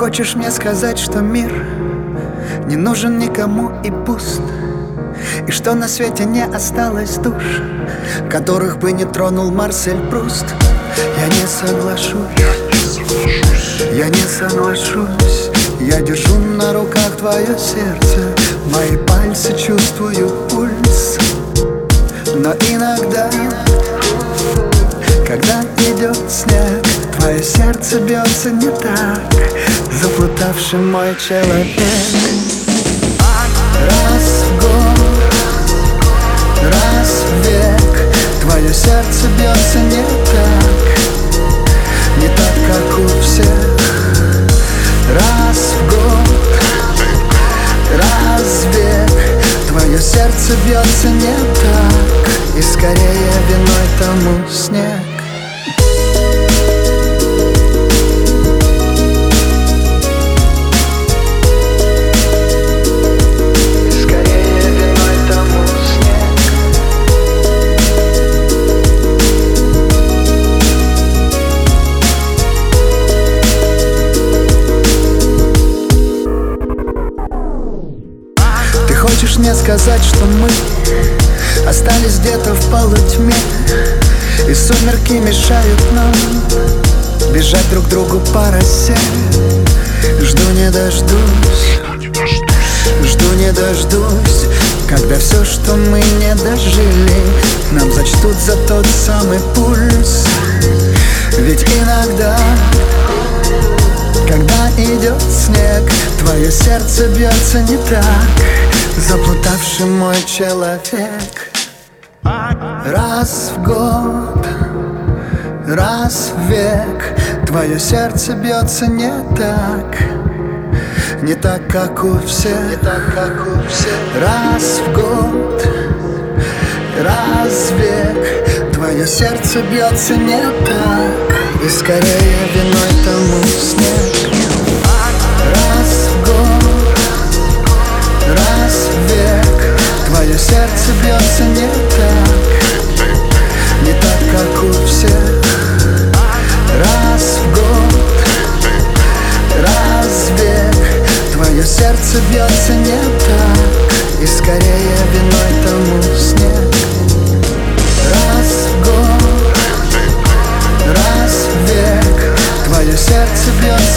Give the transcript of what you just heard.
хочешь мне сказать, что мир не нужен никому и пуст? И что на свете не осталось душ, которых бы не тронул Марсель Пруст? Я не соглашусь, я не соглашусь. Я держу на руках твое сердце Мои пальцы чувствую пульс. Но иногда, когда идет снег Твое сердце бьется не так Заплутавший мой человек. Раз в год, раз в век Твое сердце бьется не так Не так, как у всех. Раз в год, раз в век Твое сердце бьется не так И скорее виной тому снег Хочешь мне сказать, что мы Остались где-то в полутьме И сумерки мешают нам Бежать друг другу по росе? Жду не дождусь Жду не дождусь Когда все, что мы не дожили Нам зачтут за тот самый пульс. Ведь иногда когда идет снег Твое сердце бьется не так Заплутавший мой человек. Раз в год, раз в век. Твое сердце бьется не так. Не так, как у всех, не так, как у всех. Раз в год, раз в век. Твое сердце бьется не так. И скорее виной тому снег сердце бьется не так. И скорее виной тому снег. Раз в год, раз в век Твое сердце бьется